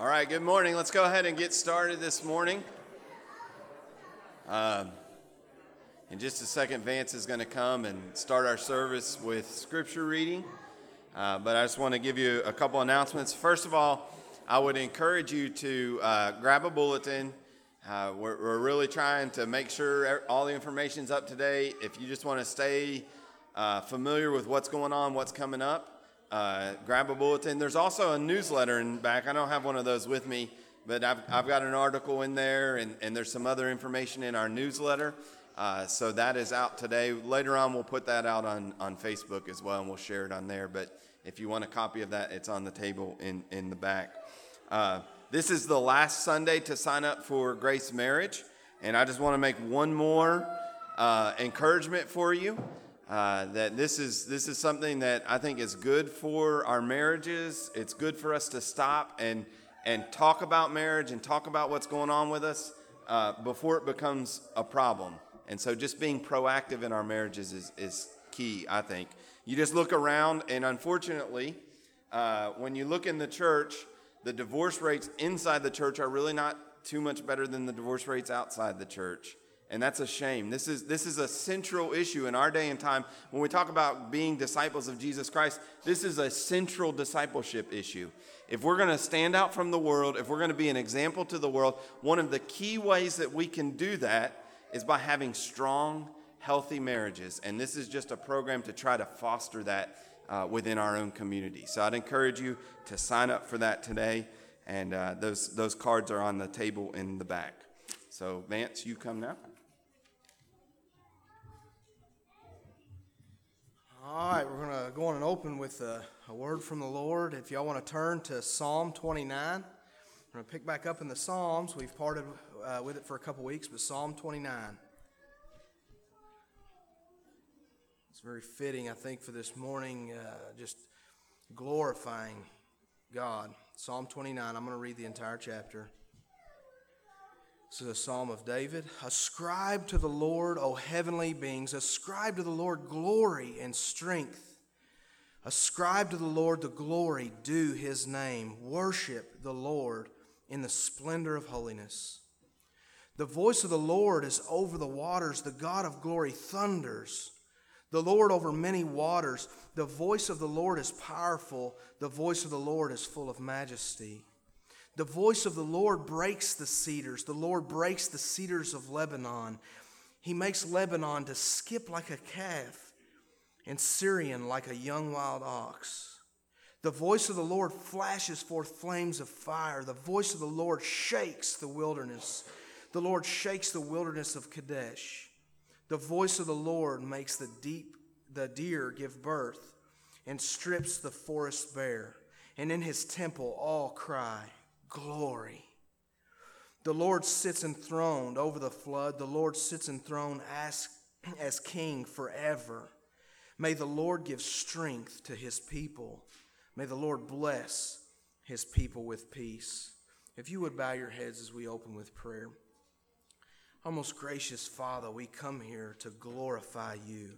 All right, good morning. Let's go ahead and get started this morning. Um, in just a second, Vance is going to come and start our service with scripture reading. Uh, but I just want to give you a couple announcements. First of all, I would encourage you to uh, grab a bulletin. Uh, we're, we're, really trying to make sure all the information's up to date. If you just want to stay uh, familiar with what's going on, what's coming up, uh, grab a bulletin. There's also a newsletter in back. I don't have one of those with me, but I've, I've got an article in there, and, and there's some other information in our newsletter. Uh, so that is out today. Later on, we'll put that out on, on Facebook as well, and we'll share it on there. But if you want a copy of that, it's on the table in, in the back. Uh, this is the last Sunday to sign up for Grace Marriage, and I just want to make one more uh, encouragement for you. Uh, that this is this is something that I think is good for our marriages. It's good for us to stop and and talk about marriage and talk about what's going on with us uh, before it becomes a problem. And so, just being proactive in our marriages is is key. I think you just look around, and unfortunately, uh, when you look in the church, the divorce rates inside the church are really not too much better than the divorce rates outside the church. And that's a shame. This is, this is a central issue in our day and time. When we talk about being disciples of Jesus Christ, this is a central discipleship issue. If we're going to stand out from the world, if we're going to be an example to the world, one of the key ways that we can do that is by having strong, healthy marriages. And this is just a program to try to foster that uh, within our own community. So I'd encourage you to sign up for that today. And uh, those, those cards are on the table in the back. So, Vance, you come now. Open with a, a word from the Lord. If y'all want to turn to Psalm 29, we're going to pick back up in the Psalms. We've parted uh, with it for a couple weeks, but Psalm 29. It's very fitting, I think, for this morning, uh, just glorifying God. Psalm 29, I'm going to read the entire chapter. This is a psalm of David. Ascribe to the Lord, O heavenly beings, ascribe to the Lord glory and strength. Ascribe to the Lord the glory due his name. Worship the Lord in the splendor of holiness. The voice of the Lord is over the waters. The God of glory thunders. The Lord over many waters. The voice of the Lord is powerful. The voice of the Lord is full of majesty. The voice of the Lord breaks the cedars. The Lord breaks the cedars of Lebanon. He makes Lebanon to skip like a calf and Sirion like a young wild ox. The voice of the Lord flashes forth flames of fire. The voice of the Lord shakes the wilderness. The Lord shakes the wilderness of Kadesh. The voice of the Lord makes the deep the deer give birth and strips the forest bare. And in his temple all cry, glory. The Lord sits enthroned over the flood. The Lord sits enthroned as, as king forever. May the Lord give strength to his people. May the Lord bless his people with peace. If you would bow your heads as we open with prayer. Our most gracious Father, we come here to glorify you.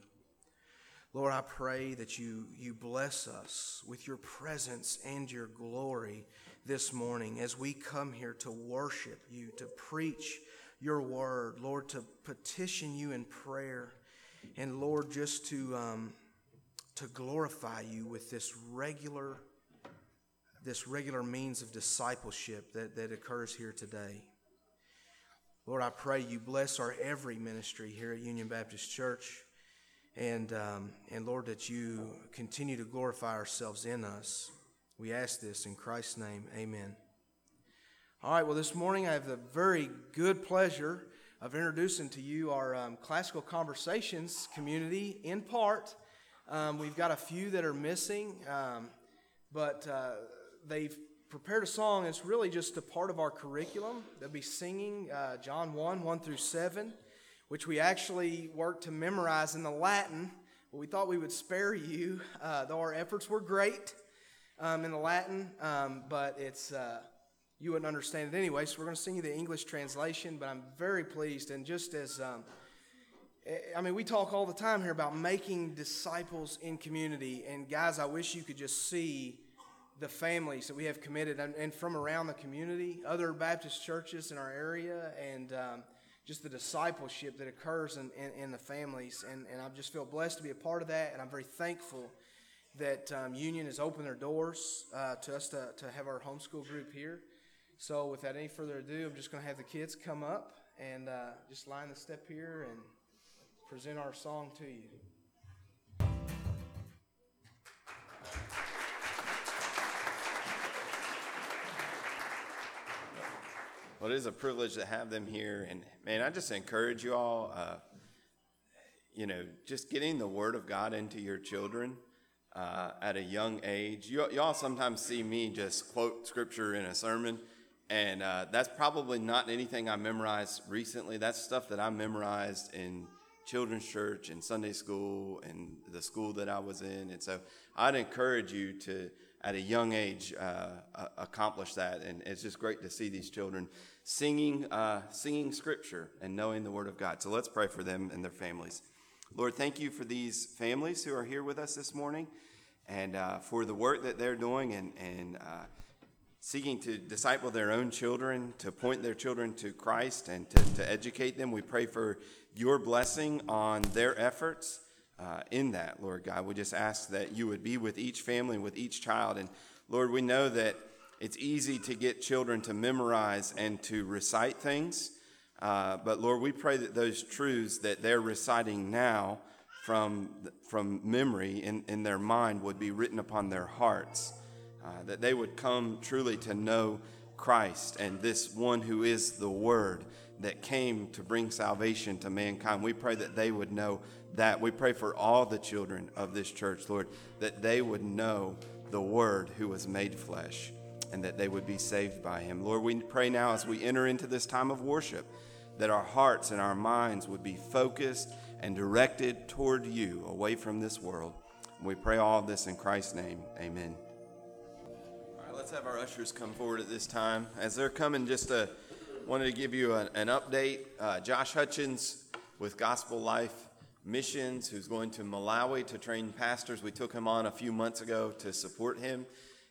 Lord, I pray that you, you bless us with your presence and your glory this morning as we come here to worship you, to preach your word, Lord, to petition you in prayer, and Lord, just to um, to glorify you with this regular this regular means of discipleship that, that occurs here today. Lord, I pray you bless our every ministry here at Union Baptist Church. And, um, and Lord, that you continue to glorify ourselves in us. We ask this in Christ's name. Amen. All right, well, this morning I have the very good pleasure of introducing to you our um, classical conversations community in part. Um, we've got a few that are missing, um, but uh, they've prepared a song. It's really just a part of our curriculum. They'll be singing uh, John 1 1 through 7, which we actually worked to memorize in the Latin. But we thought we would spare you, uh, though our efforts were great um, in the Latin, um, but it's uh, you wouldn't understand it anyway. So we're going to sing you the English translation. But I'm very pleased, and just as um, I mean, we talk all the time here about making disciples in community, and guys, I wish you could just see the families that we have committed and, and from around the community, other Baptist churches in our area, and um, just the discipleship that occurs in, in, in the families. And, and I just feel blessed to be a part of that, and I'm very thankful that um, Union has opened their doors uh, to us to, to have our homeschool group here. So, without any further ado, I'm just going to have the kids come up and uh, just line the step here and present our song to you. Well, it is a privilege to have them here. And man, I just encourage you all, uh, you know, just getting the Word of God into your children uh, at a young age. You, y'all sometimes see me just quote scripture in a sermon, and uh, that's probably not anything I memorized recently. That's stuff that I memorized in children's church and Sunday school and the school that I was in. And so I'd encourage you to, at a young age, uh, accomplish that. And it's just great to see these children singing, uh, singing scripture and knowing the Word of God. So let's pray for them and their families. Lord, thank you for these families who are here with us this morning and uh, for the work that they're doing and, and uh, seeking to disciple their own children, to point their children to Christ and to, to educate them. We pray for your blessing on their efforts uh, in that, Lord God. We just ask that you would be with each family, with each child. And Lord, we know that it's easy to get children to memorize and to recite things. Uh, but Lord, we pray that those truths that they're reciting now from, from memory in, in their mind would be written upon their hearts, uh, that they would come truly to know Christ and this one who is the Word that came to bring salvation to mankind. We pray that they would know that. We pray for all the children of this church, Lord, that they would know the Word who was made flesh and that they would be saved by him. Lord, we pray now as we enter into this time of worship that our hearts and our minds would be focused and directed toward you, away from this world. We pray all this in Christ's name. Amen. Let's have our ushers come forward at this time. As they're coming, just uh, wanted to give you an, an update. Uh, Josh Hutchins with Gospel Life Missions, who's going to Malawi to train pastors. We took him on a few months ago to support him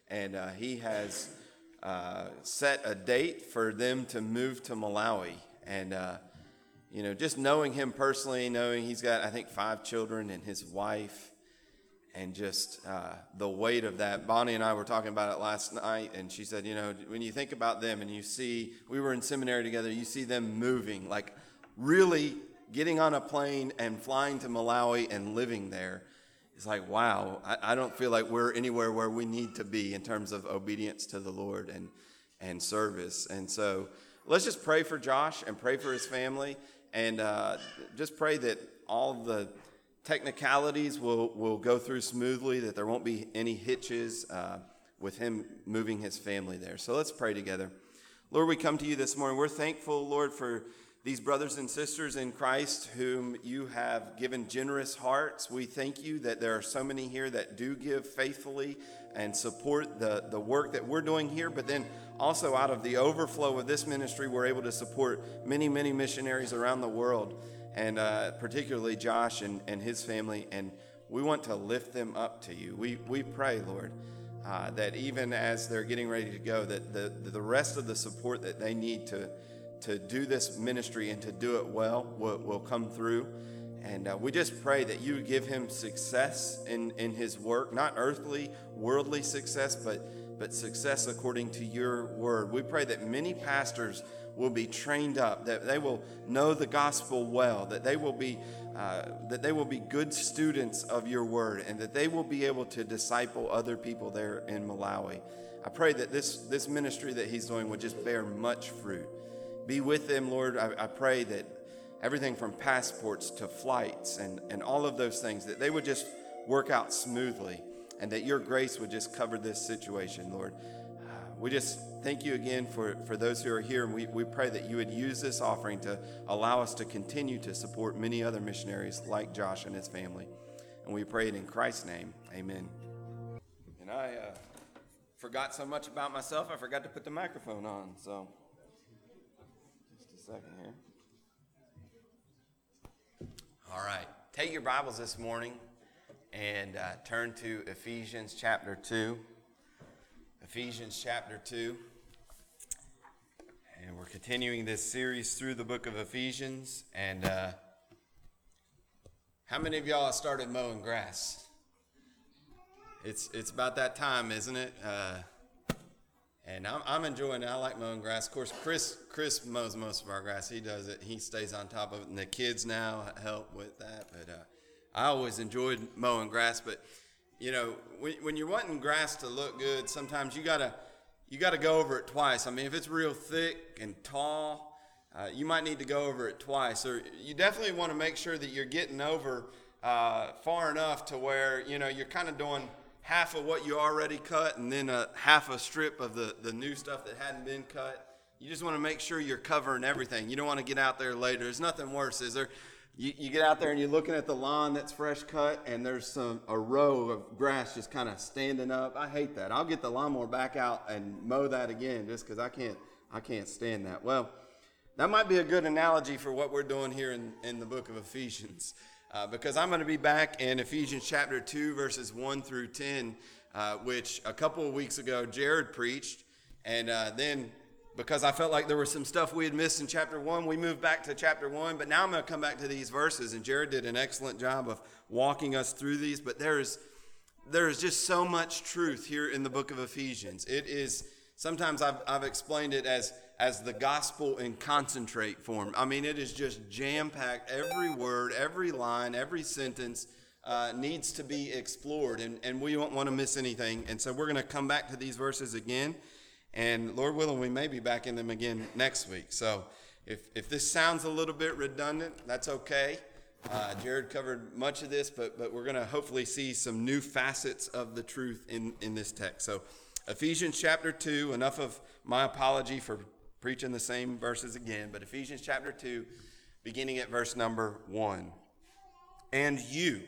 and uh, he has uh, set a date for them to move to Malawi. And, uh, you know, just knowing him personally, knowing he's got, I think, five children and his wife, and just uh, the weight of that. Bonnie and I were talking about it last night, and she said, you know, when you think about them and you see, we were in seminary together, you see them moving, like really getting on a plane and flying to Malawi and living there it's like, wow, I, I, don't feel like we're anywhere where we need to be in terms of obedience to the Lord and, and service. And so let's just pray for Josh and pray for his family and uh, just pray that all the technicalities will, will go through smoothly, that there won't be any hitches uh, with him moving his family there. So let's pray together. Lord, we come to you this morning. We're thankful, Lord, for these brothers and sisters in Christ whom you have given generous hearts. We thank you that there are so many here that do give faithfully and support the, the work that we're doing here, but then also out of the overflow of this ministry, we're able to support many, many missionaries around the world, and uh, particularly Josh and, and his family. And we want to lift them up to you. We, we pray, Lord. Uh, that even as they're getting ready to go, that the, the rest of the support that they need to, to do this ministry and to do it well will, will come through. And uh, we just pray that you give him success in, in his work, not earthly, worldly success, but, but success according to your word. We pray that many pastors will be trained up, that they will know the gospel well, that they will be, uh, that they will be good students of your word, and that they will be able to disciple other people there in Malawi. I pray that this, this ministry that he's doing would just bear much fruit. Be with them, Lord. I, I pray that everything from passports to flights and, and all of those things, that they would just work out smoothly and that your grace would just cover this situation, Lord. We just thank you again for, for those who are here, and we, we pray that you would use this offering to allow us to continue to support many other missionaries like Josh and his family. And we pray it in Christ's name. Amen. And I uh, forgot so much about myself, I forgot to put the microphone on, so just a second here. All right. Take your Bibles this morning and uh, turn to Ephesians chapter 2. Ephesians chapter 2. Continuing this series through the book of Ephesians. And uh, how many of y'all started mowing grass? It's, it's about that time, isn't it? Uh, and I'm, I'm enjoying it. I like mowing grass. Of course, Chris Chris mows most of our grass. He does it. He stays on top of it, and the kids now help with that. But uh, I always enjoyed mowing grass. But you know, when, when you're wanting grass to look good, sometimes you gotta you gotta go over it twice. I mean, if it's real thick and tall, uh, you might need to go over it twice. Or you definitely want to make sure that you're getting over uh, far enough to where you know you're kind of doing half of what you already cut and then a half a strip of the, the new stuff that hadn't been cut. You just want to make sure you're covering everything. You don't want to get out there later. There's nothing worse, is there? You, you get out there and you're looking at the lawn that's fresh cut and there's some a row of grass just kind of standing up. I hate that. I'll get the lawnmower back out and mow that again just because I can't I can't stand that. Well, that might be a good analogy for what we're doing here in, in the book of Ephesians. Uh, because I'm going to be back in Ephesians chapter 2, verses 1 through 10, uh, which a couple of weeks ago Jared preached. And uh, then because I felt like there was some stuff we had missed in chapter 1, we moved back to chapter 1. But now I'm going to come back to these verses. And Jared did an excellent job of walking us through these. But there is, there is just so much truth here in the book of Ephesians. It is, sometimes I've, I've explained it as as the gospel in concentrate form. I mean, it is just jam packed. Every word, every line, every sentence uh, needs to be explored, and, and we don't want to miss anything. And so we're going to come back to these verses again. And Lord willing, we may be back in them again next week. So if, if this sounds a little bit redundant, that's okay. Uh, Jared covered much of this, but, but we're going to hopefully see some new facets of the truth in, in this text. So, Ephesians chapter 2, enough of my apology for preaching the same verses again, but Ephesians chapter 2, beginning at verse number 1. And you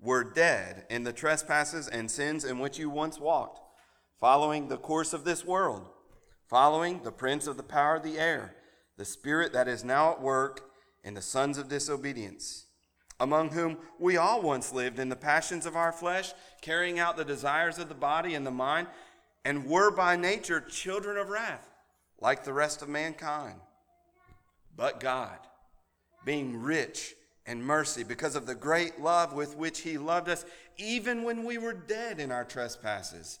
were dead in the trespasses and sins in which you once walked, following the course of this world, following the prince of the power of the air, the spirit that is now at work in the sons of disobedience, among whom we all once lived in the passions of our flesh, carrying out the desires of the body and the mind, and were by nature children of wrath like the rest of mankind. But God, being rich in mercy, because of the great love with which He loved us, even when we were dead in our trespasses,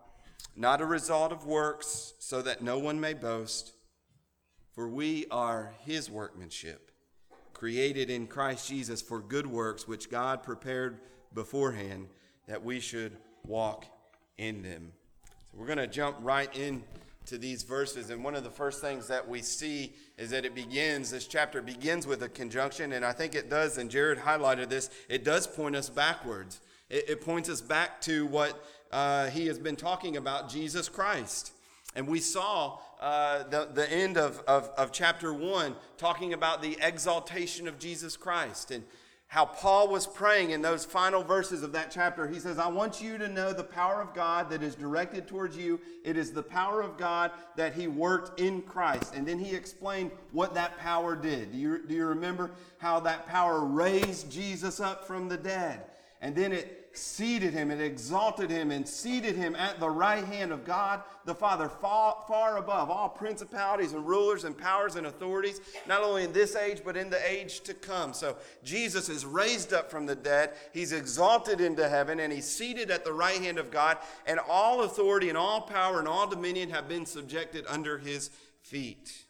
not a result of works, so that no one may boast. For we are his workmanship, created in Christ Jesus for good works, which God prepared beforehand that we should walk in them. So we're going to jump right in to these verses. And one of the first things that we see is that it begins, this chapter begins with a conjunction. And I think it does, and Jared highlighted this, it does point us backwards. It, it points us back to what uh, he has been talking about Jesus Christ. And we saw uh, the, the end of, of, of chapter one talking about the exaltation of Jesus Christ. And how Paul was praying in those final verses of that chapter. He says, I want you to know the power of God that is directed towards you. It is the power of God that he worked in Christ. And then he explained what that power did. Do you, do you remember how that power raised Jesus up from the dead? And then it seated him and exalted him and seated him at the right hand of God the Father, far, far above all principalities and rulers and powers and authorities, not only in this age, but in the age to come. So Jesus is raised up from the dead, he's exalted into heaven, and he's seated at the right hand of God, and all authority and all power and all dominion have been subjected under his feet.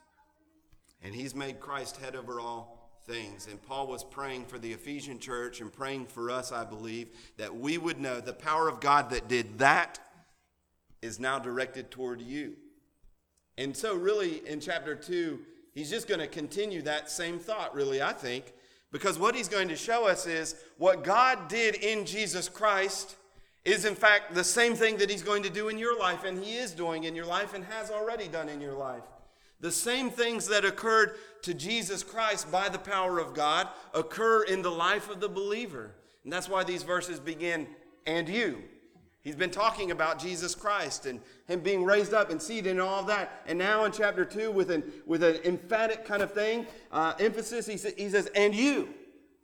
And he's made Christ head over all things. And Paul was praying for the Ephesian church and praying for us, I believe, that we would know the power of God that did that is now directed toward you. And so, really, in chapter 2, he's just going to continue that same thought, really, I think, because what he's going to show us is what God did in Jesus Christ is in fact the same thing that he's going to do in your life, and he is doing in your life, and has already done in your life. The same things that occurred to Jesus Christ by the power of God occur in the life of the believer. And that's why these verses begin, and you. He's been talking about Jesus Christ and him being raised up and seated and all of that. And now in chapter 2, with an, with an emphatic kind of thing, uh, emphasis, he, sa- he says, and you.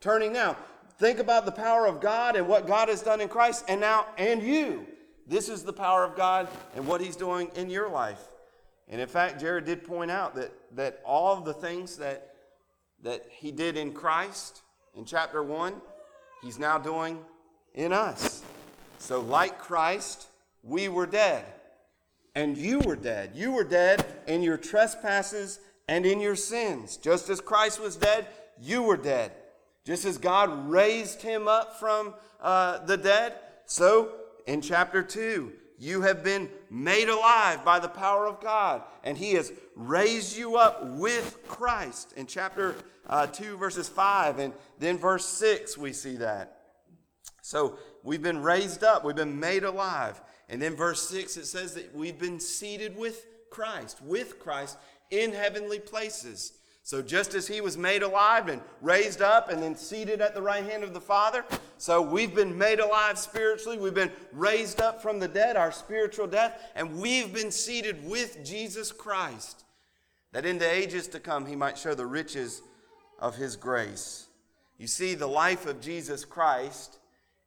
Turning now. Think about the power of God and what God has done in Christ, and now, and you. This is the power of God and what he's doing in your life. And in fact, Jared did point out that, that all of the things that, that he did in Christ in chapter 1, he's now doing in us. So, like Christ, we were dead, and you were dead. You were dead in your trespasses and in your sins. Just as Christ was dead, you were dead. Just as God raised him up from uh, the dead, so in chapter 2, you have been made alive by the power of God, and He has raised you up with Christ. In chapter uh, 2, verses 5, and then verse 6, we see that. So we've been raised up, we've been made alive. And then verse 6, it says that we've been seated with Christ, with Christ in heavenly places. So just as he was made alive and raised up and then seated at the right hand of the Father, so we've been made alive spiritually. We've been raised up from the dead, our spiritual death, and we've been seated with Jesus Christ, that in the ages to come he might show the riches of his grace. You see, the life of Jesus Christ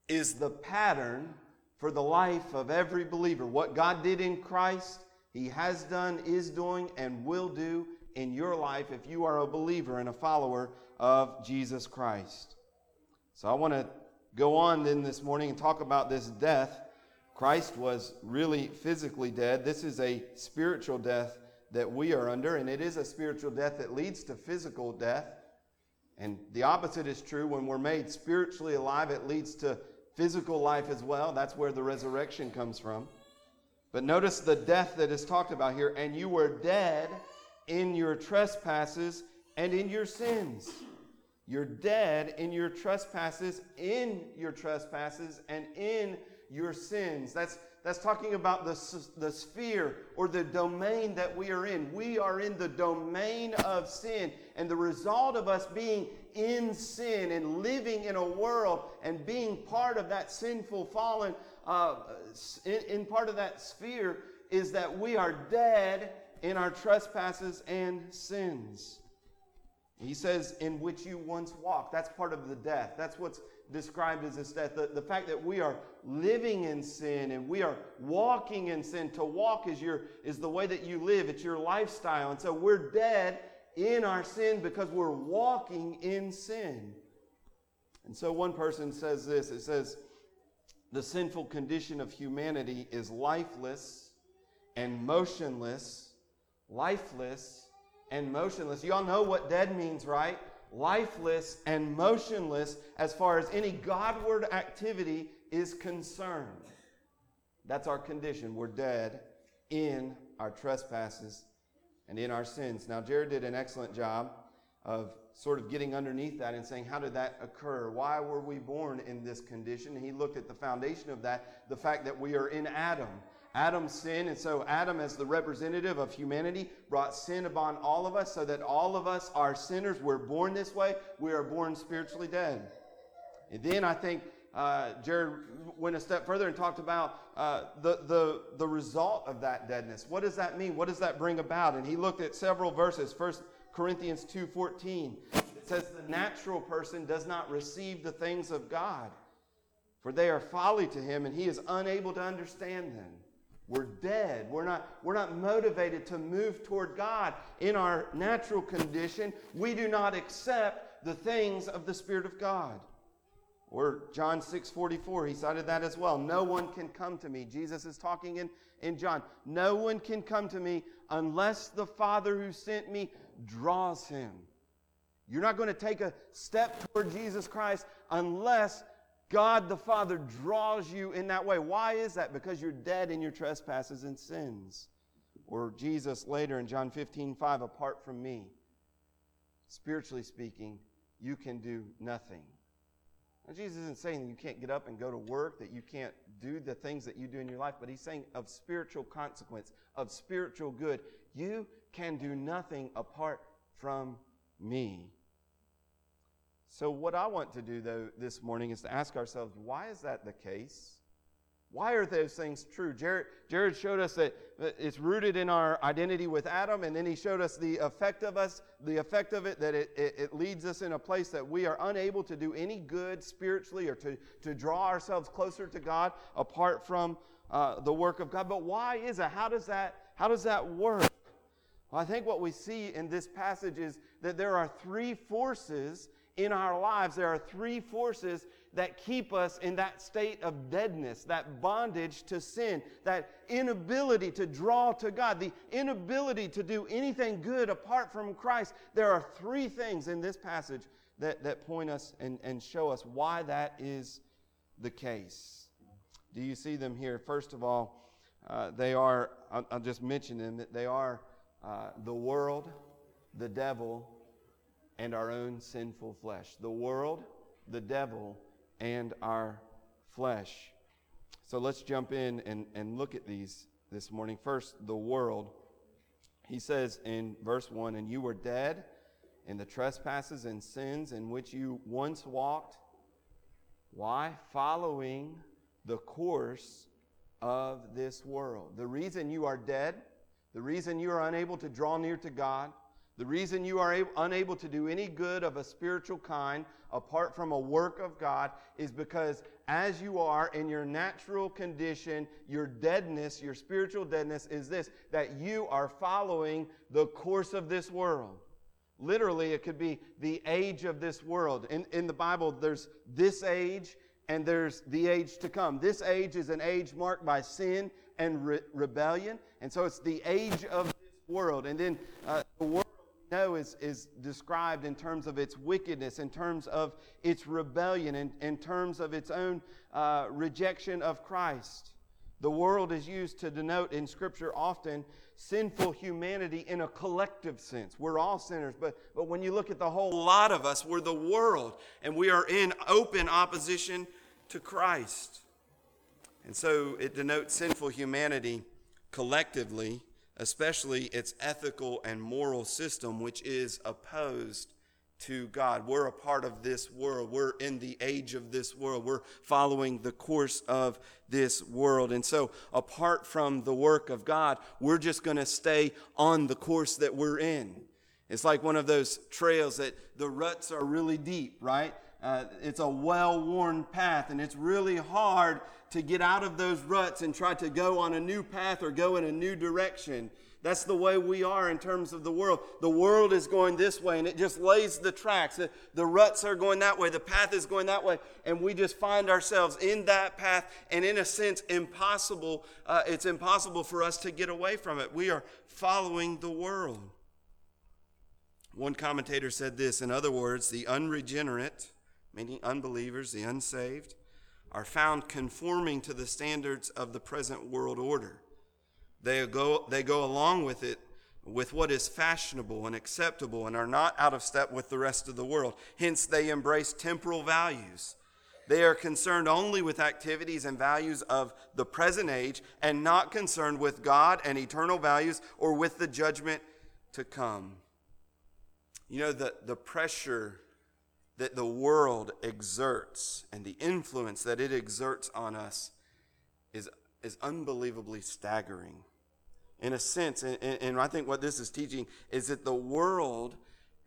is the pattern for the life of every believer. What God did in Christ, he has done, is doing, and will do in your life if you are a believer and a follower of Jesus Christ. So I want to go on then this morning and talk about this death. Christ was really physically dead. This is a spiritual death that we are under, and it is a spiritual death that leads to physical death. And the opposite is true. When we're made spiritually alive, it leads to physical life as well. That's where the resurrection comes from. But notice the death that is talked about here. And you were dead in your trespasses and in your sins. You're dead in your trespasses, in your trespasses, and in your sins. That's, that's talking about the, the sphere or the domain that we are in. We are in the domain of sin. And the result of us being in sin and living in a world and being part of that sinful, fallen, uh, in, in part of that sphere is that we are dead in our trespasses and sins. He says, in which you once walked. That's part of the death. That's what's described as this death. The, the fact that we are living in sin and we are walking in sin. To walk is, your, is the way that you live, it's your lifestyle. And so we're dead in our sin because we're walking in sin. And so one person says this it says, the sinful condition of humanity is lifeless and motionless lifeless and motionless. You all know what dead means, right? Lifeless and motionless as far as any Godward activity is concerned. That's our condition. We're dead in our trespasses and in our sins. Now, Jared did an excellent job of sort of getting underneath that and saying, how did that occur? Why were we born in this condition? He looked at the foundation of that, the fact that we are in Adam. Adam's sin, and so Adam, as the representative of humanity, brought sin upon all of us so that all of us are sinners. We're born this way. We are born spiritually dead. And then I think uh, Jared went a step further and talked about uh, the, the, the result of that deadness. What does that mean? What does that bring about? And he looked at several verses. First Corinthians 2.14. It says the natural person does not receive the things of God, for they are folly to him, and he is unable to understand them. We're dead. We're not, we're not motivated to move toward God in our natural condition. We do not accept the things of the Spirit of God. Or John 6 44, he cited that as well. No one can come to me. Jesus is talking in, in John. No one can come to me unless the Father who sent me draws him. You're not going to take a step toward Jesus Christ unless God the Father draws you in that way. Why is that? Because you're dead in your trespasses and sins. Or Jesus later in John 15, 5, apart from me, spiritually speaking, you can do nothing. Now, Jesus isn't saying you can't get up and go to work, that you can't do the things that you do in your life, but he's saying of spiritual consequence, of spiritual good. You can do nothing apart from me. So, what I want to do, though, this morning is to ask ourselves why is that the case? Why are those things true? Jared, Jared showed us that it's rooted in our identity with Adam, and then he showed us the effect of us, the effect of it, that it, it, it leads us in a place that we are unable to do any good spiritually or to, to draw ourselves closer to God apart from uh, the work of God. But why is that? How does that, how does that work? Well, I think what we see in this passage is that there are three forces in our lives. There are three forces that keep us in that state of deadness, that bondage to sin, that inability to draw to God, the inability to do anything good apart from Christ. There are three things in this passage that, that point us and, and show us why that is the case. Do you see them here? First of all, uh, they are, I'll, I'll, just mention them, they are uh, the world, the devil, and our own sinful flesh. The world, the devil, and our flesh. So let's jump in and, and look at these this morning. First, the world. He says in verse 1 And you were dead in the trespasses and sins in which you once walked. Why? Following the course of this world. The reason you are dead, the reason you are unable to draw near to God, the reason you are able, unable to do any good of a spiritual kind apart from a work of God is because as you are in your natural condition, your deadness, your spiritual deadness is this that you are following the course of this world. Literally, it could be the age of this world. In, in the Bible, there's this age and there's the age to come. This age is an age marked by sin and re- rebellion. And so it's the age of this world. And then uh, the world know is, is described in terms of its wickedness, in terms of its rebellion, in, in terms of its own uh, rejection of Christ. The world is used to denote in Scripture often sinful humanity in a collective sense. We're all sinners, but, but when you look at the whole lot of us, we're the world, and we are in open opposition to Christ. And so it denotes sinful humanity collectively especially its ethical and moral system, which is opposed to God. We're a part of this world. We're in the age of this world. We're following the course of this world. And so, apart from the work of God, we're just going to stay on the course that we're in. It's like one of those trails that the ruts are really deep, right? Uh, it's a well worn path, and it's really hard to get out of those ruts and try to go on a new path or go in a new direction. That's the way we are in terms of the world. The world is going this way and it just lays the tracks. The, the, ruts are going that way. The path is going that way. And we just find ourselves in that path and, in a sense, impossible. Uh, it's impossible for us to get away from it. We are following the world. One commentator said this in other words, the unregenerate, meaning unbelievers, the unsaved, are found conforming to the standards of the present world order. They go, they go along with it with what is fashionable and acceptable and are not out of step with the rest of the world. Hence, they embrace temporal values. They are concerned only with activities and values of the present age and not concerned with God and eternal values or with the judgment to come. You know, the, the pressure that the world exerts and the influence that it exerts on us is, is unbelievably staggering. In a sense, and, and I think what this is teaching is that the world,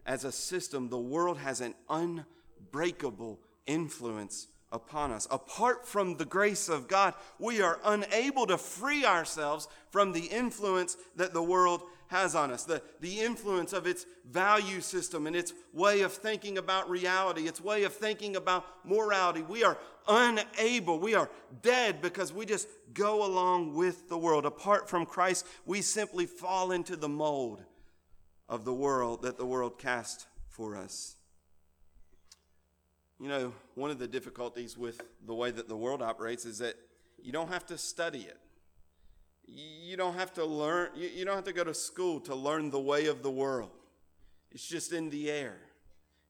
as a system, the world has an unbreakable influence upon us. Apart from the grace of God, we are unable to free ourselves from the influence that the world has on us, the, the influence of its value system and its way of thinking about reality, its way of thinking about morality. We are unable, we are dead because we just go along with the world. Apart from Christ, we simply fall into the mold of the world that the world cast for us. You know, one of the difficulties with the way that the world operates is that you don't have to study it. You don't have to learn, you don't have to go to school to learn the way of the world. It's just in the air.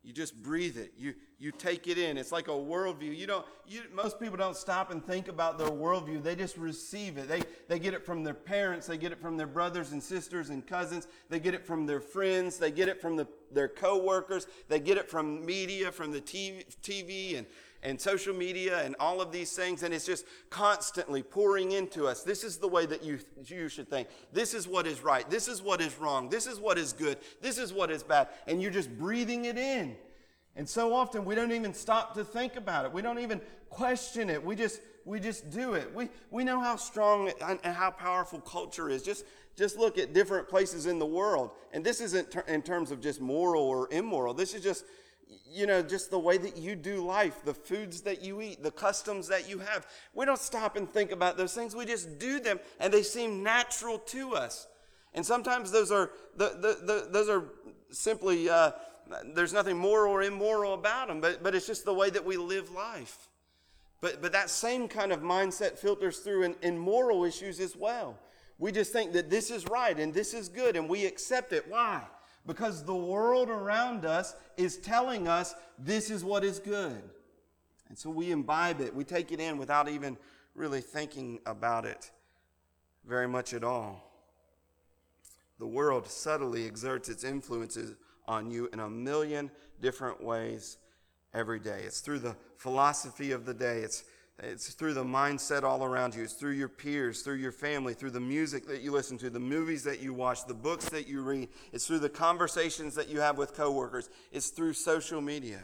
You just breathe it. You, you take it in. It's like a worldview. You don't. You, most people don't stop and think about their worldview. They just receive it. They they get it from their parents. They get it from their brothers and sisters and cousins. They get it from their friends. They get it from the, their coworkers. They get it from media, from the TV, TV and and social media and all of these things, and it's just constantly pouring into us. This is the way that you, you should think. This is what is right. This is what is wrong. This is what is good. This is what is bad. And you're just breathing it in. And so often we don't even stop to think about it. We don't even question it. We just we just do it. We we know how strong and how powerful culture is. Just just look at different places in the world. And this isn't ter- in terms of just moral or immoral. This is just you know just the way that you do life, the foods that you eat, the customs that you have. We don't stop and think about those things. We just do them and they seem natural to us. And sometimes those are the, the, the those are simply uh, there's nothing moral or immoral about them, but, but it's just the way that we live life. But, but that same kind of mindset filters through in, in moral issues as well. We just think that this is right and this is good and we accept it. Why? Because the world around us is telling us this is what is good. And so we imbibe it, we take it in without even really thinking about it very much at all. The world subtly exerts its influences on you in a million different ways every day. It's through the philosophy of the day. It's it's through the mindset all around you. It's through your peers, through your family, through the music that you listen to, the movies that you watch, the books that you read. It's through the conversations that you have with coworkers. It's through social media.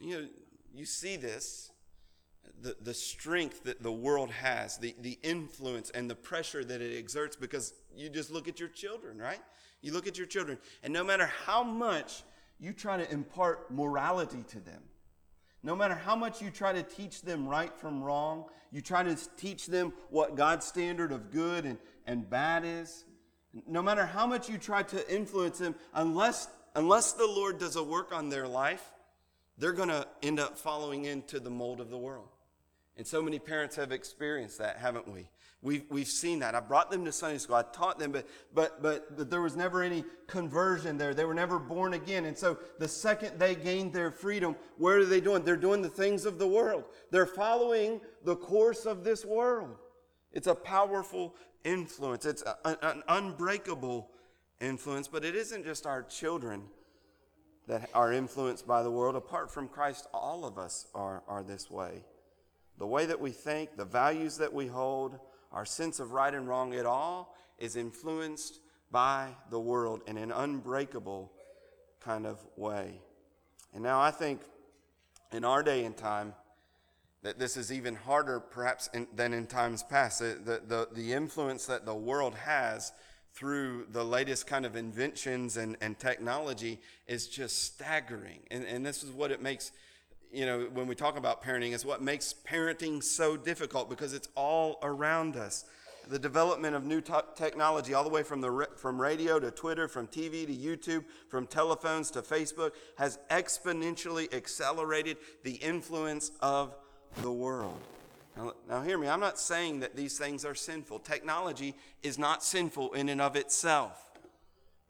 You know, you see this, the, the strength that the world has, the, the influence and the pressure that it exerts because you just look at your children, right? You look at your children, and no matter how much you try to impart morality to them, no matter how much you try to teach them right from wrong, you try to teach them what God's standard of good and, and bad is, no matter how much you try to influence them, unless, unless the Lord does a work on their life, they're going to end up following into the mold of the world. And so many parents have experienced that, haven't we? We've, we've seen that. I brought them to Sunday school. I taught them, but, but, but, there was never any conversion there. They were never born again. And so the second they gained their freedom, what are they doing? They're doing the things of the world. They're following the course of this world. It's a powerful influence, it's a, an unbreakable influence, but it isn't just our children that are influenced by the world. Apart from Christ, all of us are, are this way. The way that we think, the values that we hold, our sense of right and wrong, at all is influenced by the world in an unbreakable kind of way. And now I think in our day and time that this is even harder perhaps in, than in times past. The, the, the, influence that the world has through the latest kind of inventions and, and technology is just staggering. And, and this is what it makes you know, when we talk about parenting, is what makes parenting so difficult because it's all around us. The development of new t- technology, all the way from, the, from radio to Twitter, from TV to YouTube, from telephones to Facebook, has exponentially accelerated the influence of the world. Now, now, hear me, I'm not saying that these things are sinful. Technology is not sinful in and of itself,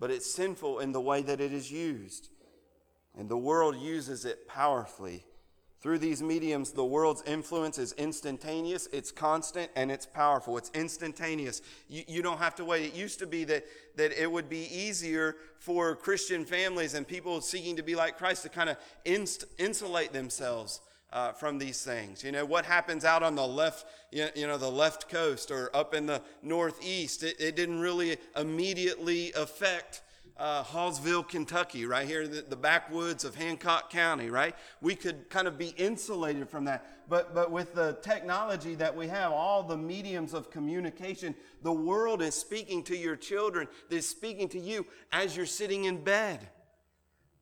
but it's sinful in the way that it is used. And the world uses it powerfully through these mediums, the world's influence is instantaneous, it's constant, and it's powerful. It's instantaneous. You, you, don't have to wait. It used to be that, that it would be easier for Christian families and people seeking to be like Christ to kind of inst- insulate themselves uh, from these things. You know, what happens out on the left, you know, the left coast or up in the northeast, it, it didn't really immediately affect uh, Hawesville, Kentucky, right here, the, the backwoods of Hancock County, right? We could kind of be insulated from that. But, but with the technology that we have, all the mediums of communication, the world is speaking to your children, they're speaking to you as you're sitting in bed.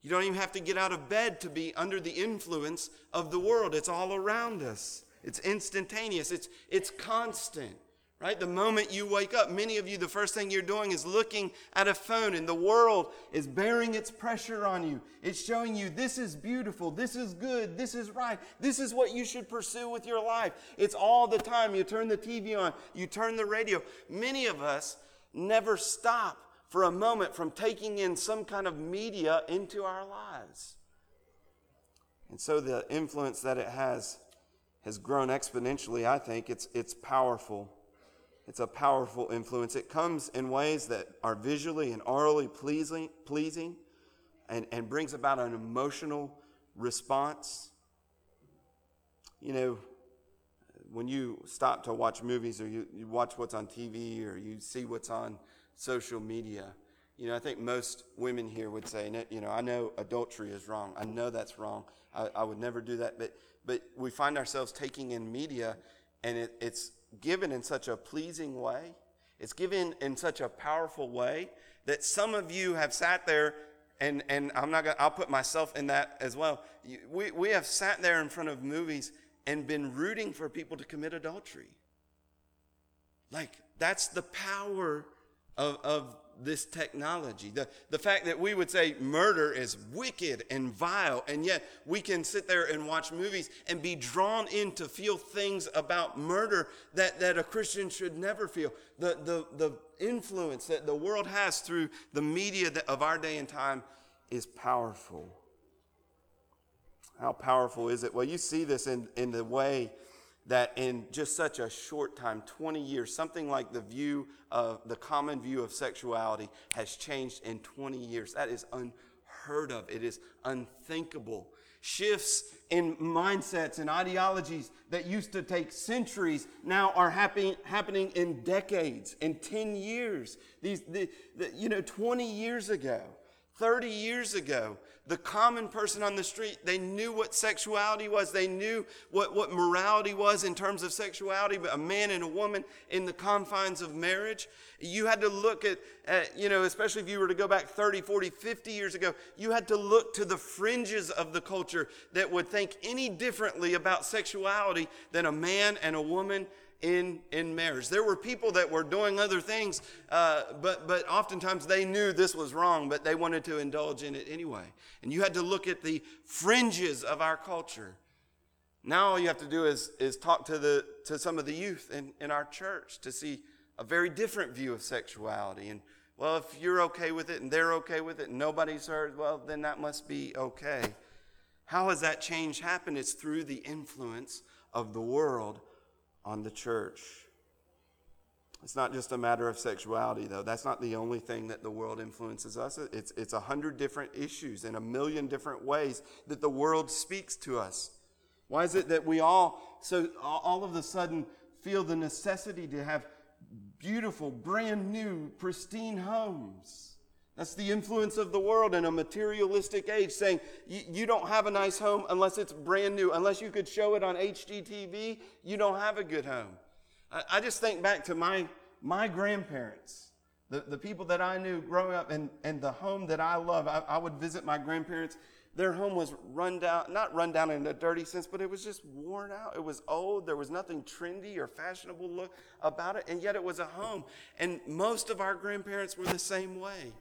You don't even have to get out of bed to be under the influence of the world. It's all around us. It's instantaneous. It's, it's constant. Right? The moment you wake up, many of you, the first thing you're doing is looking at a phone, and the world is bearing its pressure on you. It's showing you this is beautiful, this is good, this is right, this is what you should pursue with your life. It's all the time. You turn the TV on, you turn the radio. Many of us never stop for a moment from taking in some kind of media into our lives. And so the influence that it has has grown exponentially, I think. It's, it's powerful. It's a powerful influence. It comes in ways that are visually and orally pleasing, pleasing and, and brings about an emotional response. You know, when you stop to watch movies or you, you watch what's on TV or you see what's on social media, you know, I think most women here would say, you know, I know adultery is wrong. I know that's wrong. I, I would never do that. But, but we find ourselves taking in media and it, it's given in such a pleasing way. It's given in such a powerful way that some of you have sat there and, and I'm not gonna, I'll put myself in that as well. We, we have sat there in front of movies and been rooting for people to commit adultery. Like, that's the power of, of this technology. The, the fact that we would say murder is wicked and vile, and yet we can sit there and watch movies and be drawn in to feel things about murder that, that a Christian should never feel. The, the, the influence that the world has through the media of our day and time is powerful. How powerful is it? Well, you see this in, in the way that in just such a short time 20 years something like the view of the common view of sexuality has changed in 20 years. That is unheard of. It is unthinkable. Shifts in mindsets and ideologies that used to take centuries now are happy, happening in decades in 10 years. These the, the, you know 20 years ago 30 years ago the common person on the street, they knew what sexuality was. They knew what, what morality was in terms of sexuality, but a man and a woman in the confines of marriage. You had to look at, at, you know, especially if you were to go back 30, 40, 50 years ago, you had to look to the fringes of the culture that would think any differently about sexuality than a man and a woman in, in marriage. There were people that were doing other things, uh, but, but oftentimes they knew this was wrong, but they wanted to indulge in it anyway. And you had to look at the fringes of our culture. Now all you have to do is, is talk to, the, to some of the youth in, in our church to see a very different view of sexuality. And well, if you're okay with it and they're okay with it and nobody's hurt, well, then that must be okay. How has that change happened? It's through the influence of the world on the church. It's not just a matter of sexuality, though. That's not the only thing that the world influences us. It's, it's a hundred different issues in a million different ways that the world speaks to us. Why is it that we all, so all of a sudden, feel the necessity to have beautiful, brand new, pristine homes? That's the influence of the world in a materialistic age, saying you don't have a nice home unless it's brand new. Unless you could show it on HGTV, you don't have a good home. I just think back to my, my grandparents, the, the people that I knew growing up, and, and the home that I love. I, I would visit my grandparents. Their home was run down, not run down in a dirty sense, but it was just worn out. It was old. There was nothing trendy or fashionable look about it, and yet it was a home. And most of our grandparents were the same way.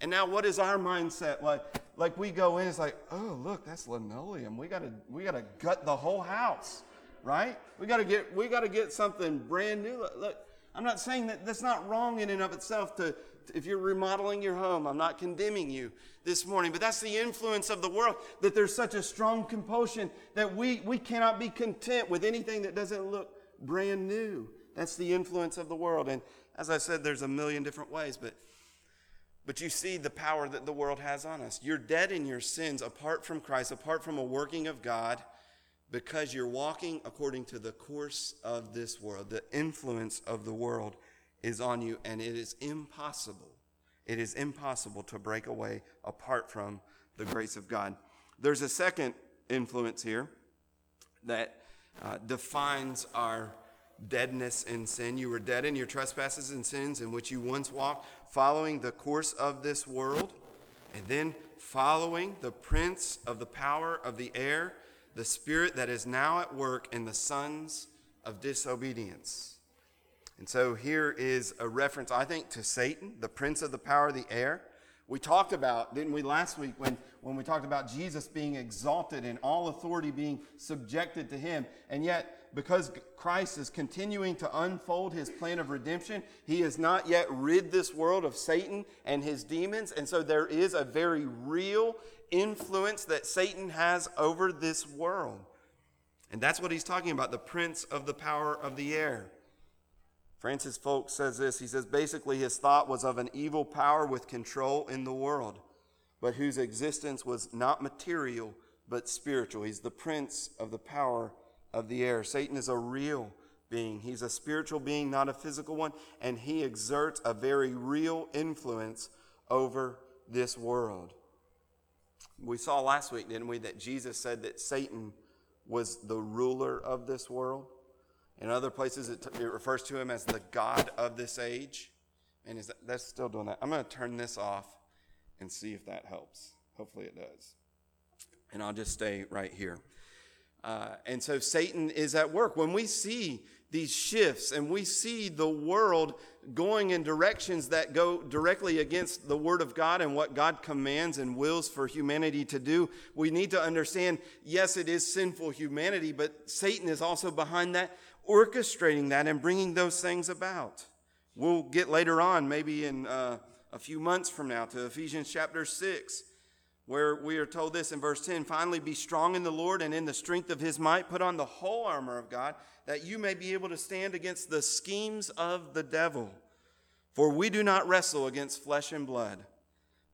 And now what is our mindset like? Like we go in, it's like, oh look, that's linoleum. We gotta we gotta gut the whole house, right? We gotta get we gotta get something brand new. Look, I'm not saying that that's not wrong in and of itself to if you're remodeling your home, I'm not condemning you this morning, but that's the influence of the world that there's such a strong compulsion that we, we cannot be content with anything that doesn't look brand new. That's the influence of the world. And as I said, there's a million different ways, but but you see the power that the world has on us. You're dead in your sins apart from Christ, apart from a working of God, because you're walking according to the course of this world. The influence of the world is on you, and it is impossible. It is impossible to break away apart from the grace of God. There's a second influence here that uh, defines our deadness in sin. You were dead in your trespasses and sins in which you once walked, following the course of this world, and then following the prince of the power of the air, the spirit that is now at work in the sons of disobedience. And so here is a reference, I think, to Satan, the prince of the power of the air. We talked about, didn't we, last week when, when we talked about Jesus being exalted and all authority being subjected to him. And yet, because Christ is continuing to unfold his plan of redemption, he has not yet rid this world of Satan and his demons. And so there is a very real influence that Satan has over this world. And that's what he's talking about the prince of the power of the air. Francis Foulkes says this. He says basically his thought was of an evil power with control in the world, but whose existence was not material but spiritual. He's the prince of the power of the air. Satan is a real being, he's a spiritual being, not a physical one, and he exerts a very real influence over this world. We saw last week, didn't we, that Jesus said that Satan was the ruler of this world. In other places, it, it refers to him as the God of this age. And is that, that's still doing that. I'm going to turn this off and see if that helps. Hopefully, it does. And I'll just stay right here. Uh, and so Satan is at work. When we see these shifts and we see the world going in directions that go directly against the Word of God and what God commands and wills for humanity to do, we need to understand yes, it is sinful humanity, but Satan is also behind that orchestrating that and bringing those things about. We'll get later on, maybe in uh, a few months from now, to Ephesians chapter 6, where we are told this in verse 10 Finally, be strong in the Lord and in the strength of his might. Put on the whole armor of God, that you may be able to stand against the schemes of the devil. For we do not wrestle against flesh and blood,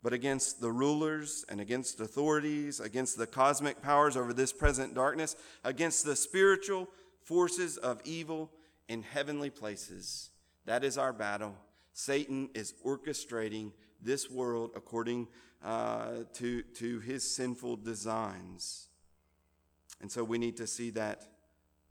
but against the rulers and against authorities, against the cosmic powers over this present darkness, against the spiritual forces of evil in heavenly places. That is our battle. Satan is orchestrating this world according uh, to, to his sinful designs. And so we need to see that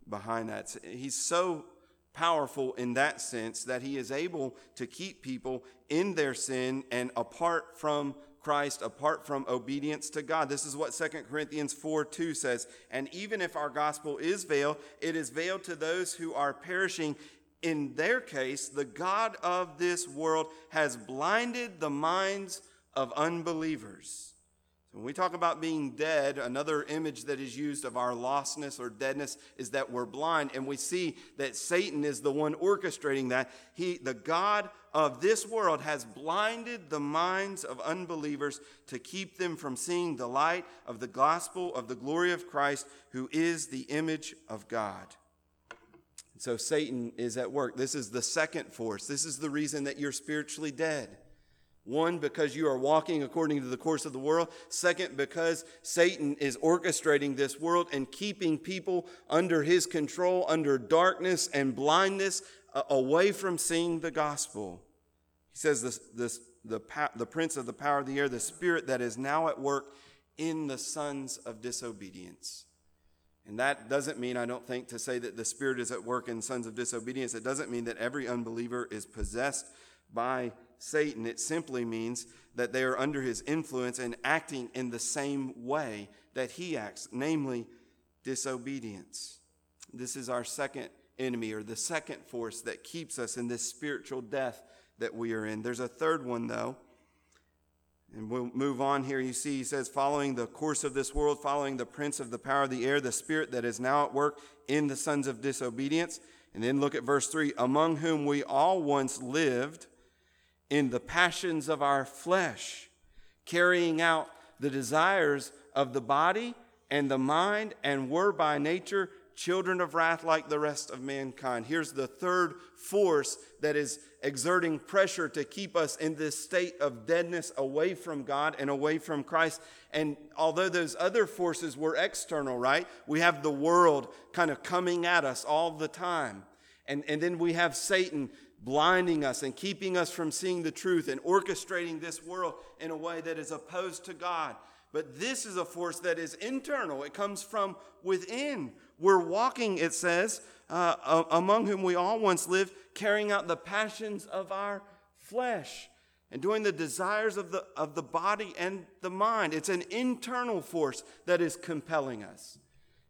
behind that. He's so powerful in that sense that he is able to keep people in their sin and apart from Christ apart from obedience to God. This is what 2 Corinthians 4 2 says. And even if our gospel is veiled, it is veiled to those who are perishing. In their case, the God of this world has blinded the minds of unbelievers when we talk about being dead, another image that is used of our lostness or deadness is that we're blind, and we see that Satan is the one orchestrating that. He, the God of this world, has blinded the minds of unbelievers to keep them from seeing the light of the gospel of the glory of Christ, who is the image of God. So Satan is at work. This is the second force. This is the reason that you're spiritually dead. One, because you are walking according to the course of the world. Second, because Satan is orchestrating this world and keeping people under his control, under darkness and blindness, uh, away from seeing the gospel. He says this, this, the, the prince of the power of the air, the spirit that is now at work in the sons of disobedience. And that doesn't mean, I don't think, to say that the spirit is at work in sons of disobedience. It doesn't mean that every unbeliever is possessed by Satan, it simply means that they are under his influence and acting in the same way that he acts, namely disobedience. This is our second enemy, or the second force that keeps us in this spiritual death that we are in. There's a third one, though. And we'll move on here. You see, he says, following the course of this world, following the prince of the power of the air, the spirit that is now at work in the sons of disobedience. And then look at verse 3 among whom we all once lived in the passions of our flesh, carrying out the desires of the body and the mind, and were by nature children of wrath like the rest of mankind. Here's the third force that is exerting pressure to keep us in this state of deadness away from God and away from Christ. And although those other forces were external, right? We have the world kind of coming at us all the time. And, and then we have Satan blinding us and keeping us from seeing the truth and orchestrating this world in a way that is opposed to God. But this is a force that is internal, it comes from within. We're walking, it says, uh, among whom we all once lived, carrying out the passions of our flesh and doing the desires of the, of the body and the mind. It's an internal force that is compelling us.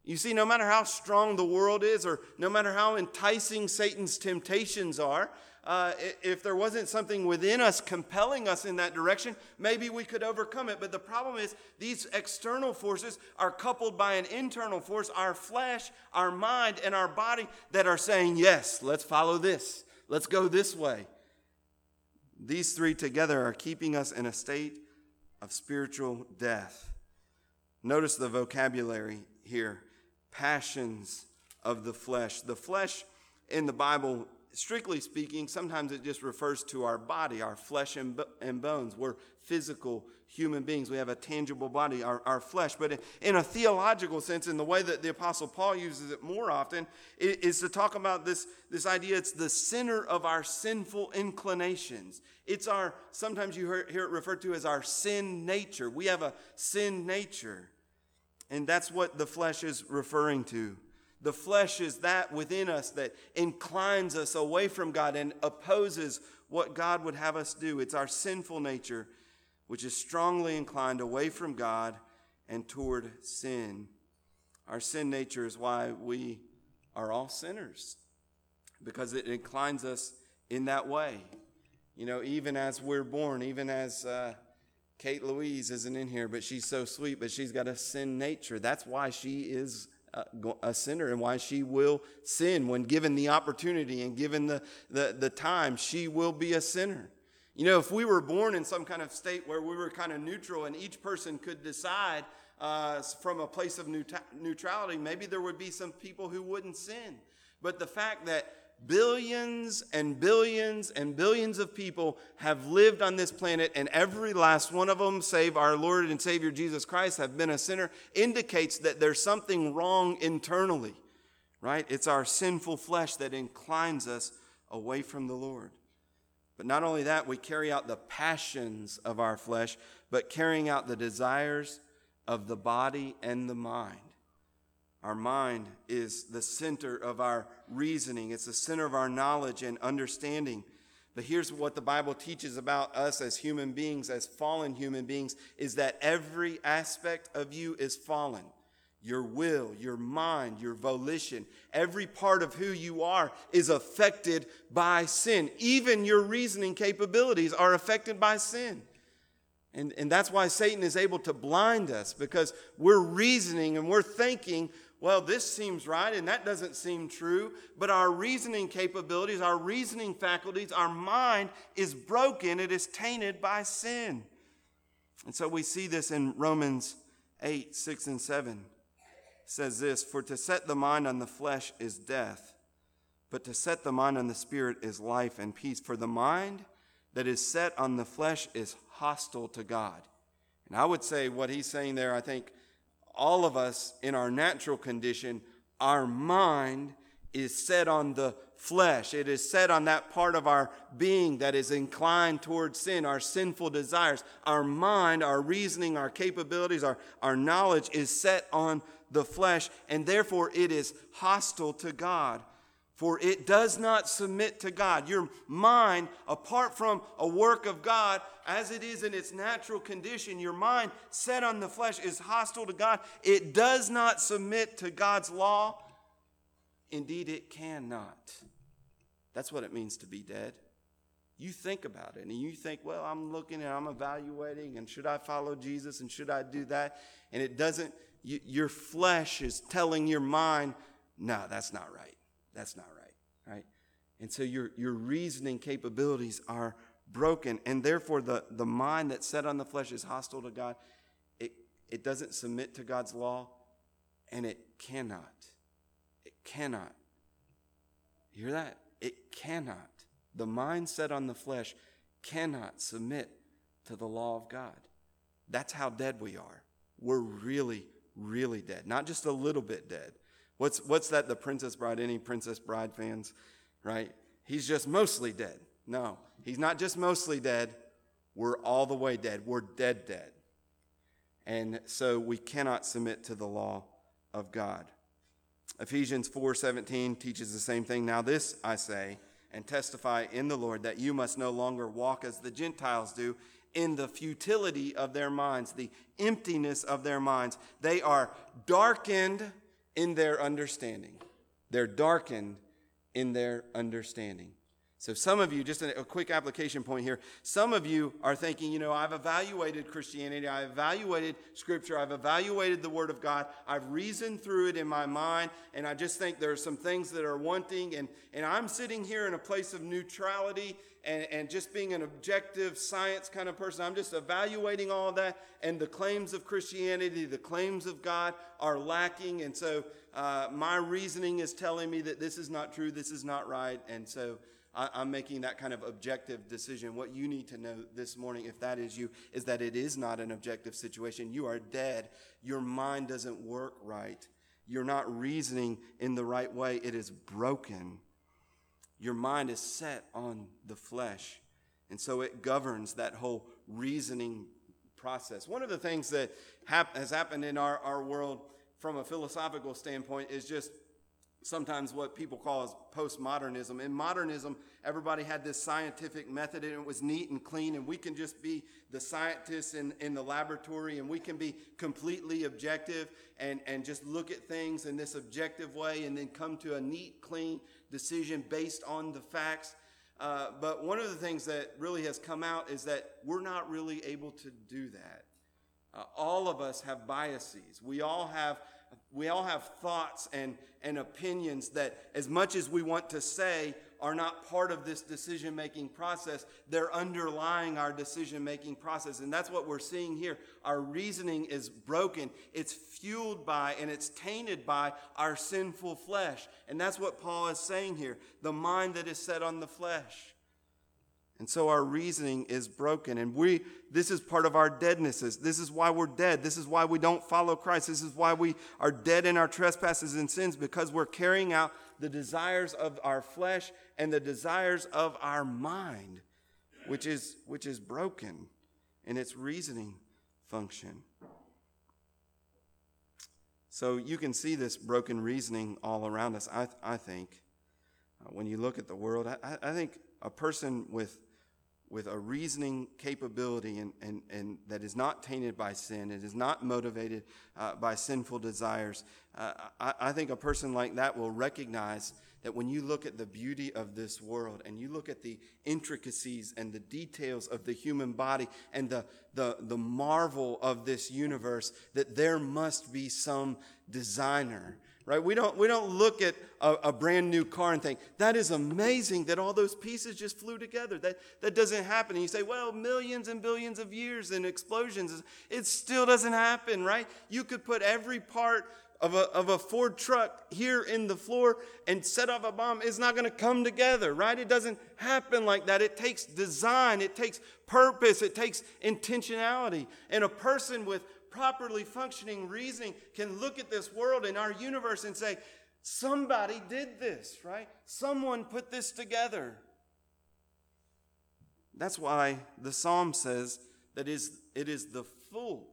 You see, no matter how strong the world is, or no matter how enticing Satan's temptations are, uh, if there wasn't something within us compelling us in that direction, maybe we could overcome it. But the problem is, these external forces are coupled by an internal force, our flesh, our mind, and our body, that are saying, Yes, let's follow this. Let's go this way. These three together are keeping us in a state of spiritual death. Notice the vocabulary here passions of the flesh. The flesh in the Bible, strictly speaking, sometimes it just refers to our body, our flesh and, and bones. We're physical human beings. We have a tangible body, our, our flesh. But in a theological sense, in the way that the Apostle Paul uses it more often, is to talk about this, this idea it's the center of our sinful inclinations. It's our, sometimes you hear, hear it referred to as our sin nature. We have a sin nature. And that's what the flesh is referring to. The flesh is that within us that inclines us away from God and opposes what God would have us do. It's our sinful nature, which is strongly inclined away from God and toward sin. Our sin nature is why we are all sinners, because it inclines us in that way. You know, even as we're born, even as uh, Kate Louise isn't in here, but she's so sweet, but she's got a sin nature. That's why she is a sinner and why she will sin when given the opportunity and given the, the, the time, she will be a sinner. You know, if we were born in some kind of state where we were kind of neutral and each person could decide uh, from a place of neutrality, maybe there would be some people who wouldn't sin. But the fact that billions and billions and billions of people have lived on this planet, and every last one of them, save our Lord and Savior Jesus Christ, have been a sinner, indicates that there's something wrong internally, right? It's our sinful flesh that inclines us away from the Lord. But not only that, we carry out the passions of our flesh, but carrying out the desires of the body and the mind. Our mind is the center of our reasoning, it's the center of our knowledge and understanding. But here's what the Bible teaches about us as human beings, as fallen human beings, is that every aspect of you is fallen. Your will, your mind, your volition, every part of who you are is affected by sin. Even your reasoning capabilities are affected by sin. And, and that's why Satan is able to blind us because we're reasoning and we're thinking well, this seems right and that doesn't seem true, but our reasoning capabilities, our reasoning faculties, our mind is broken. It is tainted by sin. And so we see this in Romans 8, 6, and 7. It says this For to set the mind on the flesh is death, but to set the mind on the spirit is life and peace. For the mind that is set on the flesh is hostile to God. And I would say what he's saying there, I think all of us in our natural condition, our mind is set on the flesh. It is set on that part of our being that is inclined towards sin, our sinful desires. Our mind, our reasoning, our capabilities, our, our knowledge is set on the flesh, and therefore it is hostile to God for it does not submit to God. Your mind, apart from a work of God, as it is in its natural condition, your mind set on the flesh is hostile to God. It does not submit to God's law. Indeed, it cannot. That's what it means to be dead. You think about it and you think, well, I'm looking and I'm evaluating, and should I follow Jesus and should I do that? And it doesn't, you, your flesh is telling your mind, no, that's not right. That's not right, right? And so your, your reasoning capabilities are broken, and therefore the, the mind that's set on the flesh is hostile to God. It, it doesn't submit to God's law, and it cannot. It cannot. You hear that? It cannot. The mind set on the flesh cannot submit to the law of God. That's how dead we are. We're really, really dead. Not just a little bit dead, What's, what's that, the Princess Bride? Any Princess Bride fans, right? He's just mostly dead. No, he's not just mostly dead. We're all the way dead. We're dead, dead. And so we cannot submit to the law of God. Ephesians 4:17 teaches the same thing. Now this I say and testify in the Lord that you must no longer walk as the Gentiles do in the futility of their minds, the emptiness of their minds. They are darkened in their understanding. They're darkened in their understanding. So, some of you, just a, quick application point here, some of you are thinking, you know, I've evaluated Christianity, I've evaluated Scripture, I've evaluated the Word of God, I've reasoned through it in my mind, and I just think there are some things that are wanting, and, and I'm sitting here in a place of neutrality and, and just being an objective science kind of person. I'm just evaluating all that, and the claims of Christianity, the claims of God are lacking, and so uh, my reasoning is telling me that this is not true, this is not right, and so. I, am making that kind of objective decision. What you need to know this morning, if that is you, is that it is not an objective situation. You are dead. Your mind doesn't work right. You're not reasoning in the right way. It is broken. Your mind is set on the flesh. And so it governs that whole reasoning process. One of the things that hap- has happened in our, our world from a philosophical standpoint is just sometimes what people call as postmodernism. In modernism, everybody had this scientific method and it was neat and clean, and we can just be the scientists in, in the laboratory and we can be completely objective and, and just look at things in this objective way and then come to a neat, clean decision based on the facts. Uh, but one of the things that really has come out is that we're not really able to do that. Uh, all of us have biases. We all have we all have thoughts and, and opinions that, as much as we want to say, are not part of this decision making process. They're underlying our decision making process. And that's what we're seeing here. Our reasoning is broken, it's fueled by and it's tainted by our sinful flesh. And that's what Paul is saying here the mind that is set on the flesh. And so our reasoning is broken. And we, this is part of our deadnesses. This is why we're dead. This is why we don't follow Christ. This is why we are dead in our trespasses and sins because we're carrying out the desires of our flesh and the desires of our mind, which is, which is broken in its reasoning function. So you can see this broken reasoning all around us, I, I think. Uh, when you look at the world, I, I think a person with with a reasoning capability and, and, and that is not tainted by sin, it is not motivated uh, by sinful desires, uh, I, I think a person like that will recognize that when you look at the beauty of this world and you look at the intricacies and the details of the human body and the, the, the marvel of this universe, that there must be some designer right? We don't, we don't look at a, a, brand new car and think, that is amazing that all those pieces just flew together. That, that doesn't happen. And you say, well, millions and billions of years and explosions. It still doesn't happen, right? You could put every part of a, of a Ford truck here in the floor and set off a bomb. It's not going to come together, right? It doesn't happen like that. It takes design, it takes purpose, it takes intentionality. And a person with properly functioning reasoning can look at this world and our universe and say, somebody did this, right? Someone put this together. That's why the psalm says that is, it is the fool.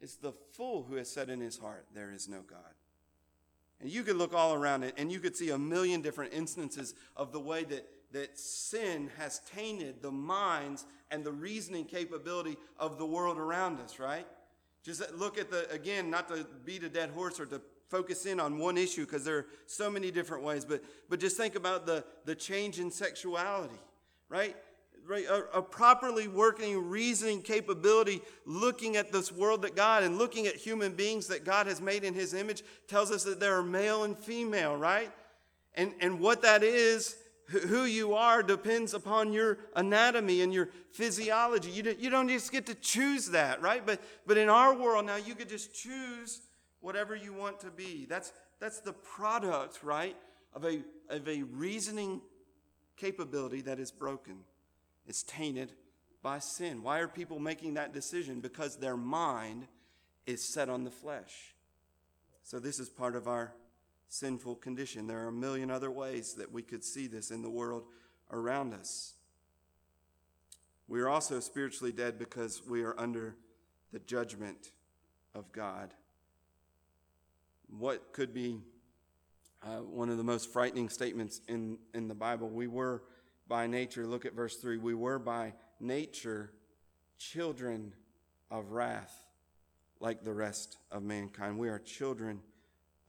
It's the fool who has said in his heart, There is no God. And you could look all around it and you could see a million different instances of the way that, that sin has tainted the minds and the reasoning capability of the world around us, right? Just look at the, again, not to beat a dead horse or to focus in on one issue because there are so many different ways, but, but just think about the, the change in sexuality, right? Right, a, a, properly working reasoning capability, looking at this world that God and looking at human beings that God has made in His image, tells us that there are male and female, right? And, and what that is who you are depends upon your anatomy and your physiology. You don't, just get to choose that, right? But, but in our world now, you could just choose whatever you want to be. That's, that's the product, right, of a, of a reasoning capability that is broken. It's tainted by sin. Why are people making that decision? Because their mind is set on the flesh. So, this is part of our sinful condition. There are a million other ways that we could see this in the world around us. We are also spiritually dead because we are under the judgment of God. What could be uh, one of the most frightening statements in, in the Bible? We were by nature, look at verse 3, we were by nature children of wrath like the rest of mankind. We are children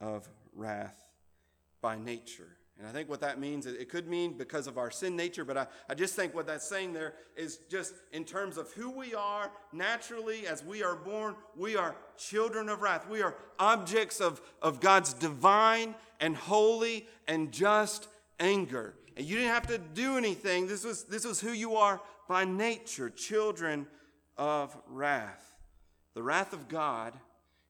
of wrath by nature. And I think what that means, it could mean because of our sin nature, but I, I just think what that's saying there is just in terms of who we are naturally as we are born, we are children of wrath. We are objects of, of God's divine and holy and just anger. And you didn't have to do anything. This was, this was who you are by nature, children of wrath. The wrath of God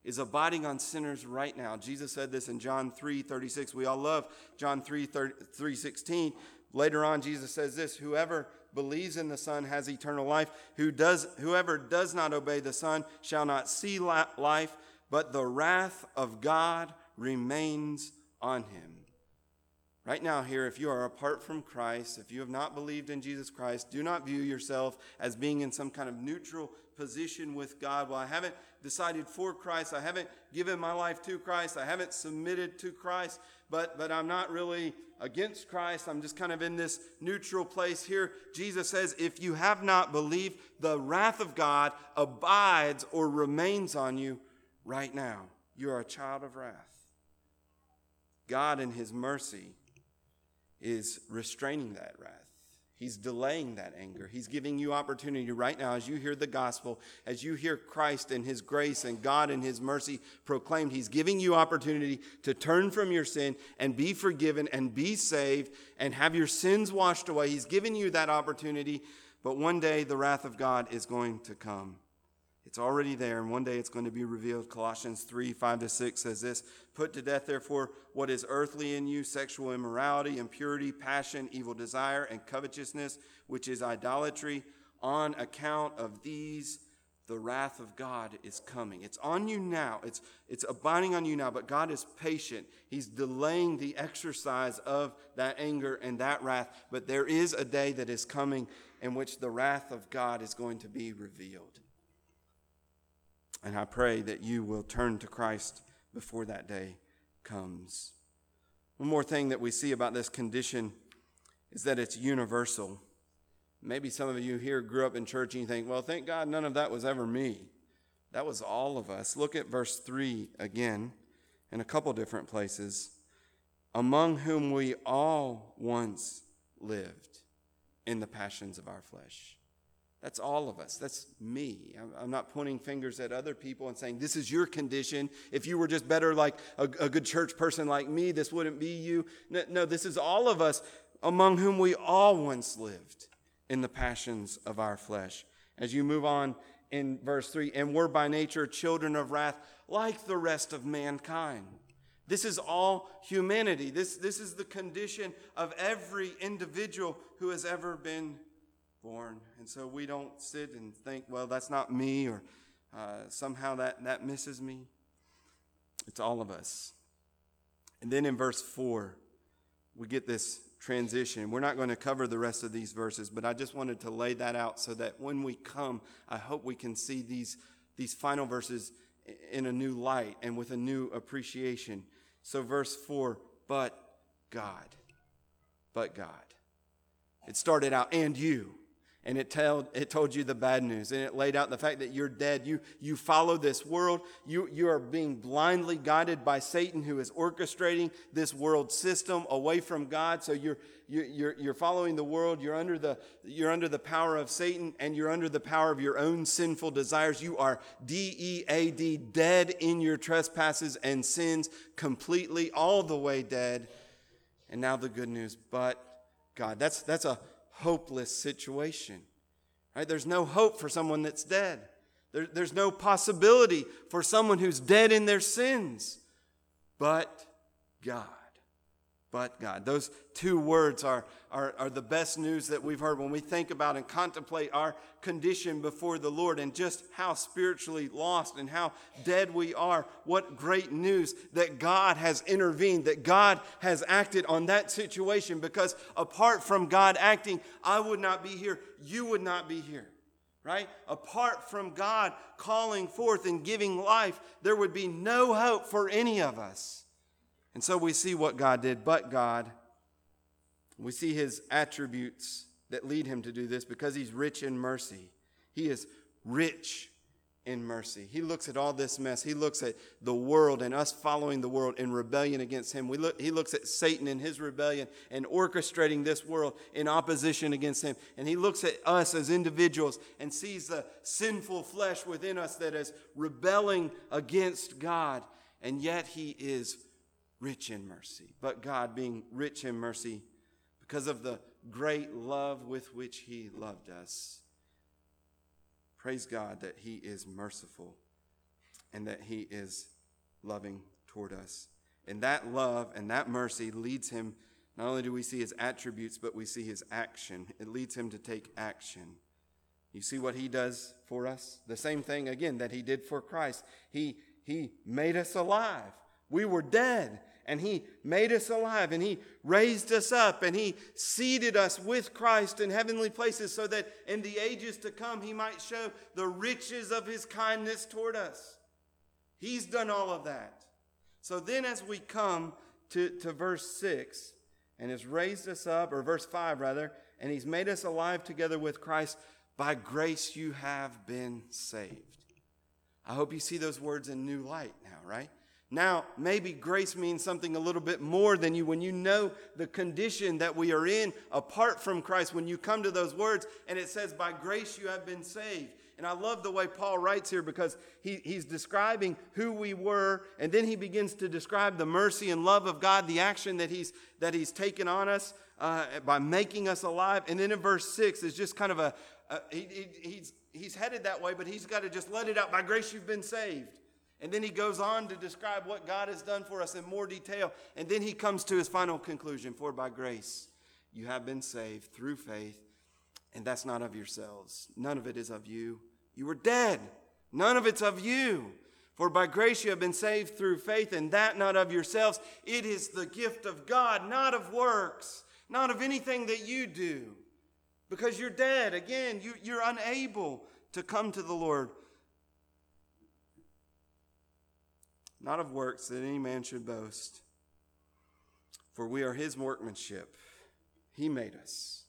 is abiding on sinners right now. Jesus said this in John 3 36. We all love John 3 3 16. Later on, Jesus says this Whoever believes in the Son has eternal life. Who does, whoever does not obey the Son shall not see life, but the wrath of God remains on him. Right now, here, if you are apart from Christ, if you have not believed in Jesus Christ, do not view yourself as being in some kind of neutral position with God. Well, I haven't decided for Christ. I haven't given my life to Christ. I haven't submitted to Christ, but, but I'm not really against Christ. I'm just kind of in this neutral place here. Jesus says, if you have not believed, the wrath of God abides or remains on you right now. You are a child of wrath. God, in His mercy, is restraining that wrath. He's delaying that anger. He's giving you opportunity right now as you hear the gospel, as you hear Christ and His grace and God and His mercy proclaimed. He's giving you opportunity to turn from your sin and be forgiven and be saved and have your sins washed away. He's giving you that opportunity, but one day the wrath of God is going to come. It's already there, and one day it's going to be revealed. Colossians 3 5 to 6 says this Put to death, therefore, what is earthly in you sexual immorality, impurity, passion, evil desire, and covetousness, which is idolatry. On account of these, the wrath of God is coming. It's on you now. It's, it's abiding on you now, but God is patient. He's delaying the exercise of that anger and that wrath. But there is a day that is coming in which the wrath of God is going to be revealed. And I pray that you will turn to Christ before that day comes. One more thing that we see about this condition is that it's universal. Maybe some of you here grew up in church and you think, well, thank God none of that was ever me. That was all of us. Look at verse 3 again in a couple different places. Among whom we all once lived in the passions of our flesh. That's all of us. That's me. I'm not pointing fingers at other people and saying, this is your condition. If you were just better like a, a good church person like me, this wouldn't be you. No, no, this is all of us among whom we all once lived in the passions of our flesh. As you move on in verse 3, and we're by nature children of wrath like the rest of mankind. This is all humanity. This, this is the condition of every individual who has ever been born. And so we don't sit and think, well, that's not me, or uh, somehow that, that misses me. It's all of us. And then in verse 4, we get this transition. We're not going to cover the rest of these verses, but I just wanted to lay that out so that when we come, I hope we can see these, these final verses in a new light and with a new appreciation. So, verse 4, but God. But God. It started out, and you and it, told, it told you the bad news and it laid out the fact that you're dead. You, you follow this world. You, you are being blindly guided by satan who is orchestrating this world system away from god. So you're, you're, you're following the world. You're under the, you're under the power of satan and you're under the power of your own sinful desires. You are d-e-a-d dead in your trespasses and sins completely all the way dead. And now the good news. But god that's, that's a hopeless situation. Right? There's no hope for someone that's dead. There, there's no possibility for someone who's dead in their sins. But God but God. Those two words are, are, are the best news that we've heard when we think about and contemplate our condition before the Lord and just how spiritually lost and how dead we are. What great news that God has intervened, that God has acted on that situation because apart from God acting, I would not be here, you would not be here right? Apart from God calling forth and giving life, there would be no hope for any of us. And so we see what God did, but God, we see his attributes that lead him to do this because he's rich in mercy. He is rich in mercy. He looks at all this mess. He looks at the world and us following the world in rebellion against him. We look, he looks at Satan and his rebellion and orchestrating this world in opposition against him. And he looks at us as individuals and sees the sinful flesh within us that is rebelling against God. And yet he is rich in mercy. But God, being rich in mercy, because of the great love with which he loved us, Praise God that He is merciful and that He is loving toward us. And that love and that mercy leads Him, not only do we see His attributes, but we see His action. It leads Him to take action. You see what He does for us? The same thing, again, that He did for Christ. He, he made us alive. We were dead and he made us alive and he raised us up and he seated us with Christ in heavenly places so that in the ages to come he might show the riches of his kindness toward us. He's done all of that. So then, as we come to, to verse 6, and has raised us up, or verse 5 rather, and he's made us alive together with Christ, by grace you have been saved. I hope you see those words in new light now, right? Now, maybe grace means something a little bit more than you when you know the condition that we are in apart from Christ. When you come to those words and it says, By grace you have been saved. And I love the way Paul writes here because he, he's describing who we were, and then he begins to describe the mercy and love of God, the action that he's, that he's taken on us uh, by making us alive. And then in verse 6 is just kind of a, a he, he, he's, he's headed that way, but he's got to just let it out. By grace you've been saved. And then he goes on to describe what God has done for us in more detail. And then he comes to his final conclusion For by grace you have been saved through faith, and that's not of yourselves. None of it is of you. You were dead. None of it's of you. For by grace you have been saved through faith, and that not of yourselves. It is the gift of God, not of works, not of anything that you do. Because you're dead. Again, you, you're unable to come to the Lord not of works that any man should boast. For we are his workmanship. He made us.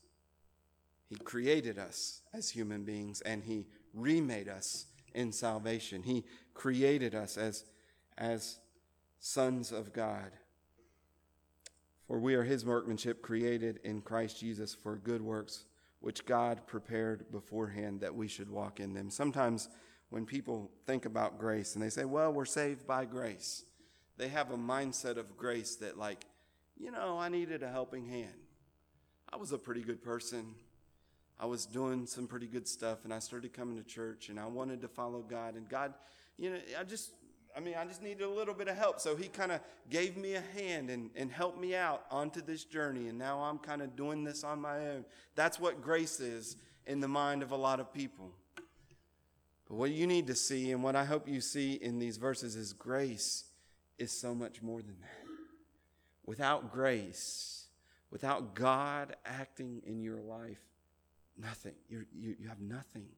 He created us as human beings, and he remade us in salvation. He created us as, as sons of God. For we are his workmanship, created in Christ Jesus for good works, which God prepared beforehand that we should walk in them. Sometimes when people think about grace and they say, well, we're saved by grace, they have a mindset of grace that, like, you know, I needed a helping hand. I was a pretty good person. I was doing some pretty good stuff and I started coming to church and I wanted to follow God. And God, you know, I just, I mean, I just needed a little bit of help. So He kind of gave me a hand and, and helped me out onto this journey. And now I'm kind of doing this on my own. That's what grace is in the mind of a lot of people. But what you need to see, and what I hope you see in these verses, is grace is so much more than that. Without grace, without God acting in your life, nothing. You're, you you have nothing.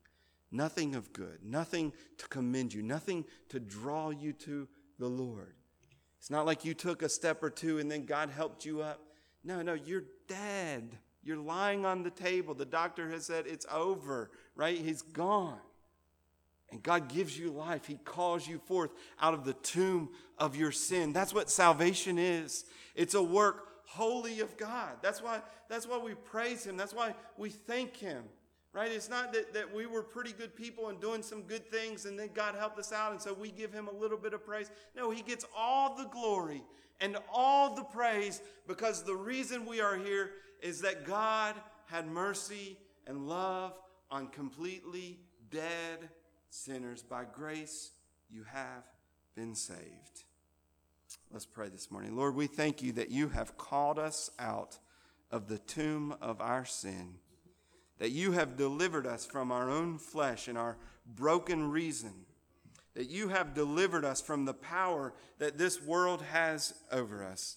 Nothing of good, nothing to commend you, nothing to draw you to the Lord. It's not like you took a step or two and then God helped you up. No, no, you're dead. You're lying on the table. The doctor has said it's over, right? He's gone. And God gives you life. He calls you forth out of the tomb of your sin. That's what salvation is. It's a work holy of God. That's why, that's why we praise Him. That's why we thank Him. Right? It's not that, that we were pretty good people and doing some good things and then God helped us out and so we give Him a little bit of praise. No, He gets all the glory and all the praise because the reason we are here is that God had mercy and love on completely dead sinners. By grace, you have been saved. Let's pray this morning. Lord, we thank you that you have called us out of the tomb of our sin, that you have delivered us from our own flesh and our broken reason, that you have delivered us from the power that this world has over us.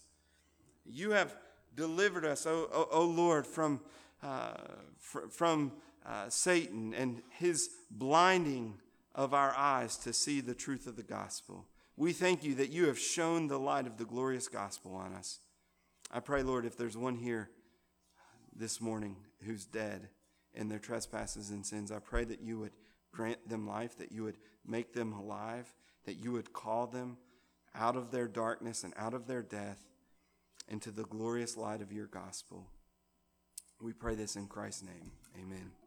You have delivered us, O, Lord, from, uh, fr- from uh, Satan and his blinding of our eyes to see the truth of the gospel. We thank you that you have shown the light of the glorious gospel on us. I pray, Lord, if there's one here this morning who's dead in their trespasses and sins, I pray that you would grant them life, that you would make them alive, that you would call them out of their darkness and out of their death into the glorious light of your gospel. We pray this in Christ's name. Amen.